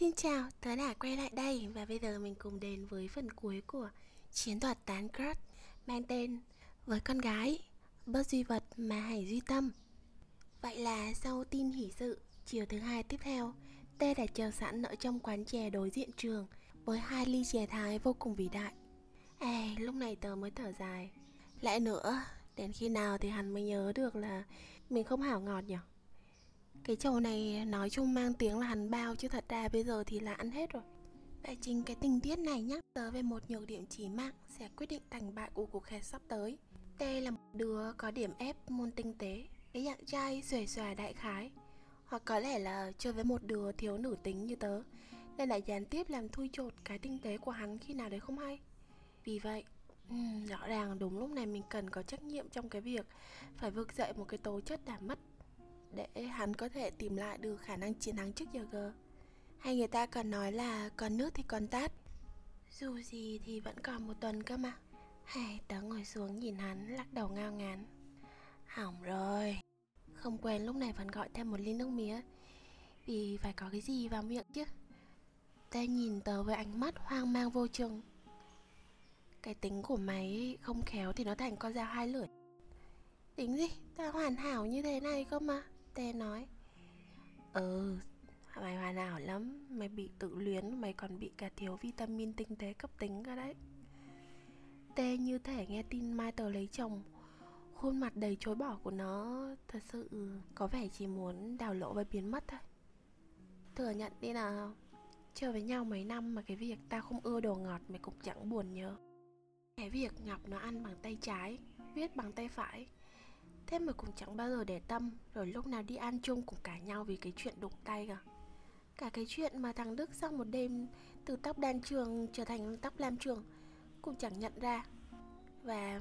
Xin chào, tớ đã quay lại đây và bây giờ mình cùng đến với phần cuối của Chiến thuật tán crush mang tên Với con gái, bất duy vật mà hãy duy tâm. Vậy là sau tin hỷ sự, chiều thứ hai tiếp theo Tê đã chờ sẵn ở trong quán chè đối diện trường Với hai ly chè thái vô cùng vĩ đại. À, lúc này tớ mới thở dài. Lại nữa, đến khi nào thì hắn mới nhớ được là mình không hảo ngọt nhỉ cái chầu này nói chung mang tiếng là hắn bao chứ thật ra bây giờ thì là ăn hết rồi. Và chính cái tình tiết này nhắc tới về một nhược điểm chí mạng sẽ quyết định thành bại của cuộc hẹn sắp tới. T là một đứa có điểm ép môn tinh tế Cái dạng trai xuề xòa đại khái. Hoặc có lẽ là chơi với một đứa thiếu nữ tính như tớ Nên lại gián tiếp làm thui chột cái tinh tế của hắn khi nào đấy không hay. Vì vậy, rõ ràng đúng lúc này mình cần có trách nhiệm trong cái việc Phải vực dậy một cái tố chất đã mất để hắn có thể tìm lại được khả năng chiến thắng trước giờ g. Hay người ta còn nói là còn nước thì còn tát. Dù gì thì vẫn còn một tuần cơ mà. Hay tớ ngồi xuống nhìn hắn, lắc đầu ngao ngán. Hỏng rồi. Không quen lúc này vẫn gọi thêm một ly nước mía. Vì phải có cái gì vào miệng chứ. Ta nhìn tớ với ánh mắt hoang mang vô chừng cái tính của mày không khéo thì nó thành con dao hai lưỡi. Tính gì? Ta hoàn hảo như thế này cơ mà. Tê nói. Ừ Mày hoàn hảo lắm, Mày bị tự luyến, Mày còn bị cả thiếu vitamin tinh tế cấp tính cơ đấy. Tê như thể nghe tin Mai tờ lấy chồng, Khuôn mặt đầy chối bỏ của nó Thật sự có vẻ chỉ muốn đào lộ và biến mất thôi. Thừa nhận đi nào. Chơi với nhau mấy năm mà cái việc tao không ưa đồ ngọt mày cũng chẳng buồn nhớ. Cái việc Ngọc nó ăn bằng tay trái, Viết bằng tay phải. Thế mà cũng chẳng bao giờ để tâm, Rồi lúc nào đi ăn chung cũng cãi nhau vì cái chuyện đụng tay cả Cả cái chuyện mà thằng Đức sau một đêm Từ tóc đan trường trở thành tóc lam trường Cũng chẳng nhận ra. Và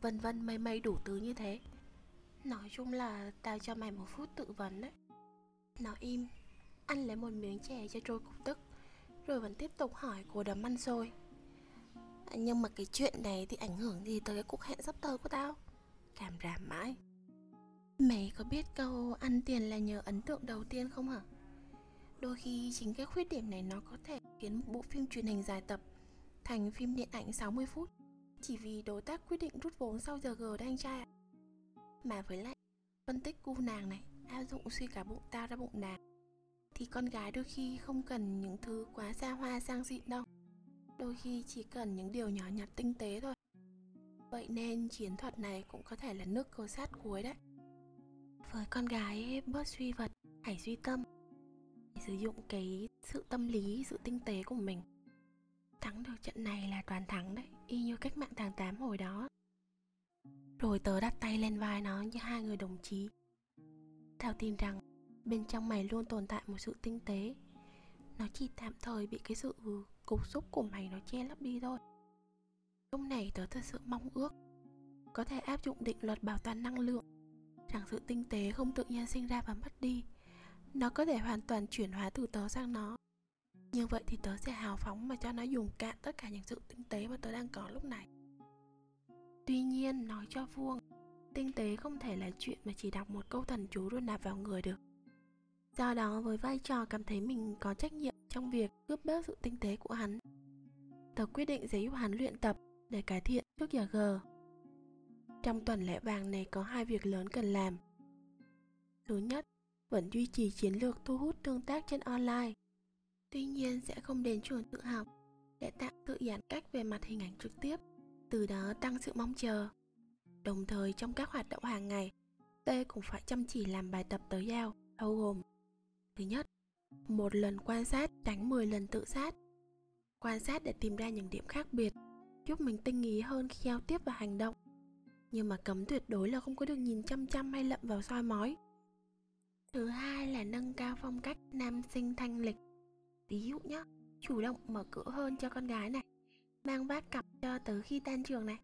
vân vân mây mây đủ thứ như thế. Nói chung là tao cho mày một phút tự vấn đấy. Nó im, Ăn lấy một miếng chè cho trôi cục tức, Rồi vẫn tiếp tục hỏi cô đấm ăn xôi. Nhưng mà cái chuyện này thì ảnh hưởng gì tới cái cuộc hẹn sắp tới của tao? Cảm ràm mãi. Mày có biết câu ăn tiền là nhờ ấn tượng đầu tiên không hả? Đôi khi chính cái khuyết điểm này nó có thể khiến một bộ phim truyền hình dài tập thành phim điện ảnh 60 phút chỉ vì đối tác quyết định rút vốn sau giờ G đấy anh trai ạ. Mà với lại phân tích cu nàng này, áp dụng suy cả bụng tao ra bụng nàng, thì con gái đôi khi không cần những thứ quá xa hoa sang xịn đâu đôi khi chỉ cần những điều nhỏ nhặt tinh tế thôi vậy nên chiến thuật này cũng có thể là nước cờ sát cuối đấy với con gái bớt suy vật hãy suy tâm. Sử dụng cái sự tâm lý, sự tinh tế của mình. Thắng được trận này là toàn thắng đấy, y như cách mạng tháng 8 hồi đó. Rồi tớ đặt tay lên vai nó như hai người đồng chí. Tao tin rằng, bên trong mày luôn tồn tại một sự tinh tế. Nó chỉ tạm thời bị cái sự cục xúc của mày nó che lấp đi thôi. Lúc này tớ thật sự mong ước có thể áp dụng định luật bảo toàn năng lượng rằng sự tinh tế không tự nhiên sinh ra và mất đi. Nó có thể hoàn toàn chuyển hóa từ tớ sang nó. Như vậy thì tớ sẽ hào phóng mà cho nó dùng cạn tất cả những sự tinh tế mà tớ đang có lúc này. Tuy nhiên, nói cho vuông, tinh tế không thể là chuyện mà chỉ đọc một câu thần chú rồi nạp vào người được. Do đó, với vai trò cảm thấy mình có trách nhiệm trong việc cướp bớt sự tinh tế của hắn, tớ quyết định giấy giúp hắn luyện tập để cải thiện trước giờ g trong tuần lễ vàng này có hai việc lớn cần làm. Thứ nhất, vẫn duy trì chiến lược thu hút tương tác trên online. Tuy nhiên sẽ không đến trường tự học để tạo sự giãn cách về mặt hình ảnh trực tiếp, từ đó tăng sự mong chờ. Đồng thời trong các hoạt động hàng ngày, T cũng phải chăm chỉ làm bài tập tới giao, bao gồm Thứ nhất, một lần quan sát tránh 10 lần tự sát. Quan sát để tìm ra những điểm khác biệt, giúp mình tinh ý hơn khi giao tiếp và hành động nhưng mà cấm tuyệt đối là không có được nhìn chăm chăm hay lậm vào soi mói. Thứ hai là nâng cao phong cách nam sinh thanh lịch. Ví dụ nhé chủ động mở cửa hơn cho con gái này, mang vác cặp cho tới khi tan trường này.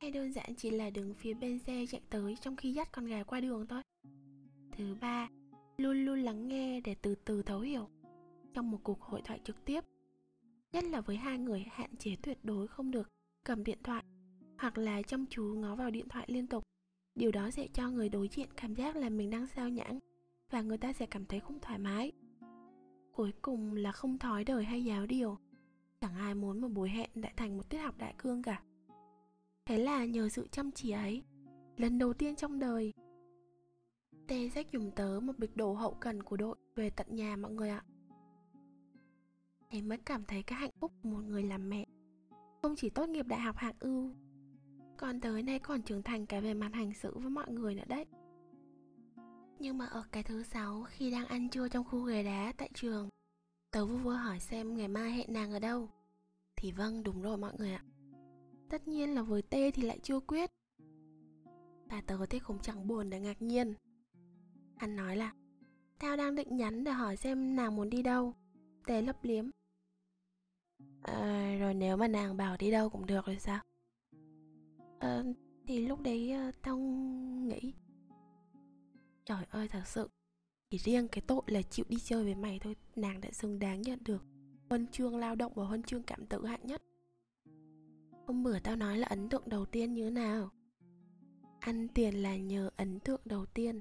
Hay đơn giản chỉ là đứng phía bên xe chạy tới trong khi dắt con gái qua đường thôi. Thứ ba, luôn luôn lắng nghe để từ từ thấu hiểu. Trong một cuộc hội thoại trực tiếp, nhất là với hai người, hạn chế tuyệt đối không được cầm điện thoại hoặc là chăm chú ngó vào điện thoại liên tục. Điều đó sẽ cho người đối diện cảm giác là mình đang sao nhãng và người ta sẽ cảm thấy không thoải mái. Cuối cùng là không thói đời hay giáo điều. Chẳng ai muốn một buổi hẹn lại thành một tiết học đại cương cả. Thế là nhờ sự chăm chỉ ấy, lần đầu tiên trong đời tê sách dùng tớ một bịch đồ hậu cần của đội về tận nhà mọi người ạ. Em mới cảm thấy cái hạnh phúc của một người làm mẹ. Không chỉ tốt nghiệp đại học hạng ưu còn tới nay còn trưởng thành cả về mặt hành xử với mọi người nữa đấy. Nhưng mà ở cái thứ sáu khi đang ăn trưa trong khu ghế đá tại trường Tớ vui vui hỏi xem ngày mai hẹn nàng ở đâu. Thì vâng đúng rồi mọi người ạ. Tất nhiên là với tê thì lại chưa quyết. Và tớ thì cũng chẳng buồn để ngạc nhiên. Anh nói là Tao đang định nhắn để hỏi xem nàng muốn đi đâu. Tê lấp liếm. À, Rồi nếu mà nàng bảo đi đâu cũng được rồi sao? À, Thì lúc đấy uh, tao nghĩ Trời ơi thật sự Chỉ riêng cái tội là chịu đi chơi với mày thôi Nàng đã xứng đáng nhận được Huân chương lao động và huân chương cảm tự hạng nhất. Hôm bữa tao nói là ấn tượng đầu tiên như thế nào? Ăn tiền là nhờ ấn tượng đầu tiên.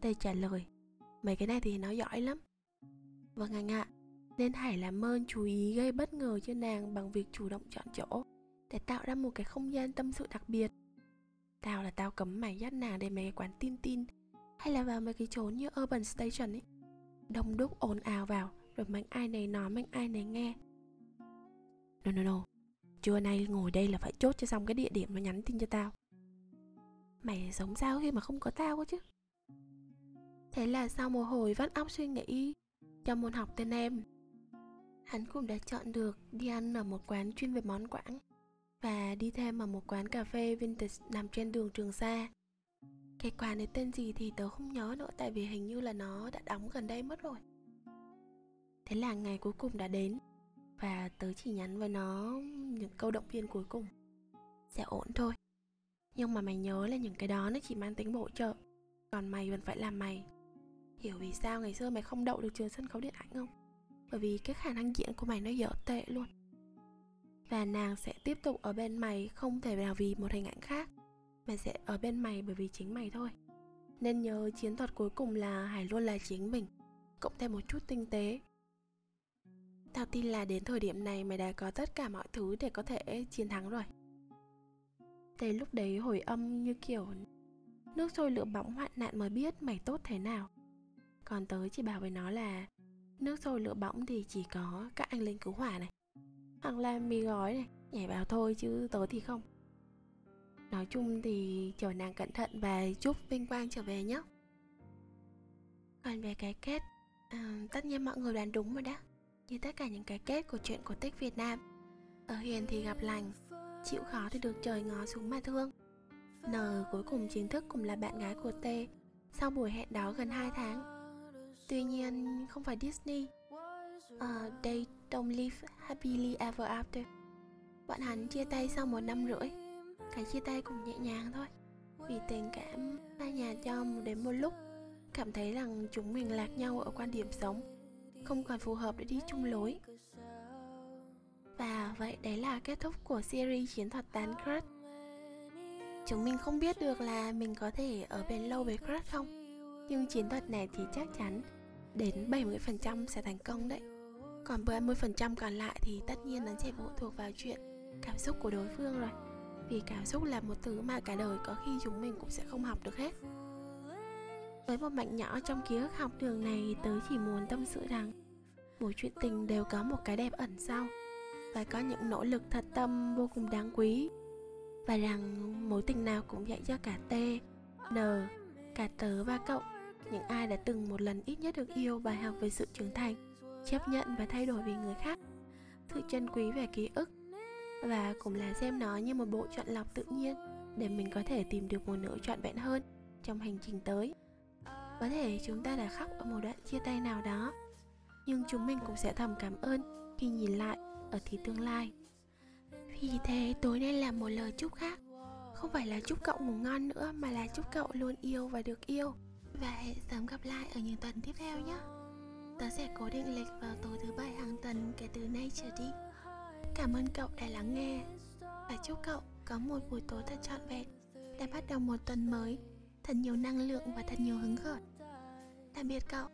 Tây trả lời Mấy cái này thì nó giỏi lắm. Vâng anh ạ Nên hãy làm ơn chú ý gây bất ngờ cho nàng Bằng việc chủ động chọn chỗ. Để tạo ra một cái không gian tâm sự đặc biệt. Tao là tao cấm mày dắt nàng đến mấy cái quán tin tin, hay là vào mấy cái chỗ như urban station ấy. Đông đúc ồn ào vào, rồi mạnh ai này nói, mạnh ai này nghe. No no no. Trưa nay ngồi đây là phải chốt cho xong cái địa điểm nó nhắn tin cho tao. Mày sống sao khi mà không có tao cơ chứ? Thế là sau một hồi vắt óc suy nghĩ, cho môn học tên em. Hắn cũng đã chọn được đi ăn ở một quán chuyên về món quảng và đi thêm ở một quán cà phê vintage nằm trên đường Trường Sa. Cái quán này tên gì thì tớ không nhớ nữa, tại vì hình như là nó đã đóng gần đây mất rồi. Thế là ngày cuối cùng đã đến, và tớ chỉ nhắn với nó những câu động viên cuối cùng. Sẽ ổn thôi. Nhưng mà mày nhớ là những cái đó nó chỉ mang tính bổ trợ, còn mày vẫn phải làm mày. Hiểu vì sao ngày xưa mày không đậu được trường sân khấu điện ảnh không? Bởi vì cái khả năng diễn của mày nó dở tệ luôn và nàng sẽ tiếp tục ở bên mày, không thể nào vì một hình ảnh khác. Mà sẽ ở bên mày bởi vì chính mày thôi. Nên nhớ chiến thuật cuối cùng là hãy luôn là chính mình, cộng thêm một chút tinh tế. Tao tin là đến thời điểm này mày đã có tất cả mọi thứ để có thể chiến thắng rồi. Thế lúc đấy hồi âm như kiểu Nước sôi lửa bỏng hoạn nạn mới biết mày tốt thế nào. Còn tớ chỉ bảo với nó là Nước sôi lửa bỏng thì chỉ có các anh lính cứu hỏa này. Hoặc là mì gói này Nhảy vào thôi chứ tớ thì không. Nói chung thì chờ nàng cẩn thận và chúc vinh quang trở về nhé Còn về cái kết à, Tất nhiên mọi người đoán đúng rồi đó. Như tất cả những cái kết của chuyện cổ tích Việt Nam Ở hiền thì gặp lành Chịu khó thì được trời ngó xuống mà thương. N cuối cùng chính thức cũng là bạn gái của T Sau buổi hẹn đó gần 2 tháng. Tuy nhiên không phải Disney uh, They don't live happily ever after. Bọn hắn chia tay sau một năm rưỡi. Cái chia tay cũng nhẹ nhàng thôi. Vì tình cảm hai nhà cho đến một lúc cảm thấy rằng chúng mình lạc nhau ở quan điểm sống không còn phù hợp để đi chung lối. Và vậy đấy là kết thúc của series chiến thuật tán crush. Chúng mình không biết được là mình có thể ở bên lâu với crush không nhưng chiến thuật này thì chắc chắn đến 70% sẽ thành công đấy còn 30% còn lại thì tất nhiên nó sẽ phụ thuộc vào chuyện cảm xúc của đối phương rồi. Vì cảm xúc là một thứ mà cả đời có khi chúng mình cũng sẽ không học được hết. Với một bạn nhỏ trong ký ức học đường này tớ chỉ muốn tâm sự rằng mỗi chuyện tình đều có một cái đẹp ẩn sau và có những nỗ lực thật tâm vô cùng đáng quý. Và rằng mối tình nào cũng dạy cho cả T, N, cả tớ và cậu. Những ai đã từng một lần ít nhất được yêu bài học về sự trưởng thành chấp nhận và thay đổi vì người khác sự chân quý về ký ức và cũng là xem nó như một bộ chọn lọc tự nhiên để mình có thể tìm được một nửa trọn vẹn hơn trong hành trình tới. Có thể chúng ta đã khóc ở một đoạn chia tay nào đó, nhưng chúng mình cũng sẽ thầm cảm ơn khi nhìn lại ở thì tương lai. Vì thế, tối nay là một lời chúc khác. Không phải là chúc cậu ngủ ngon nữa, mà là chúc cậu luôn yêu và được yêu. Và hẹn sớm gặp lại ở những tuần tiếp theo nhé tớ sẽ cố định lịch vào tối thứ bảy hàng tuần kể từ nay trở đi. Cảm ơn cậu đã lắng nghe. Và chúc cậu có một buổi tối thật trọn vẹn Để bắt đầu một tuần mới, Thật nhiều năng lượng và thật nhiều hứng khởi. Tạm biệt cậu.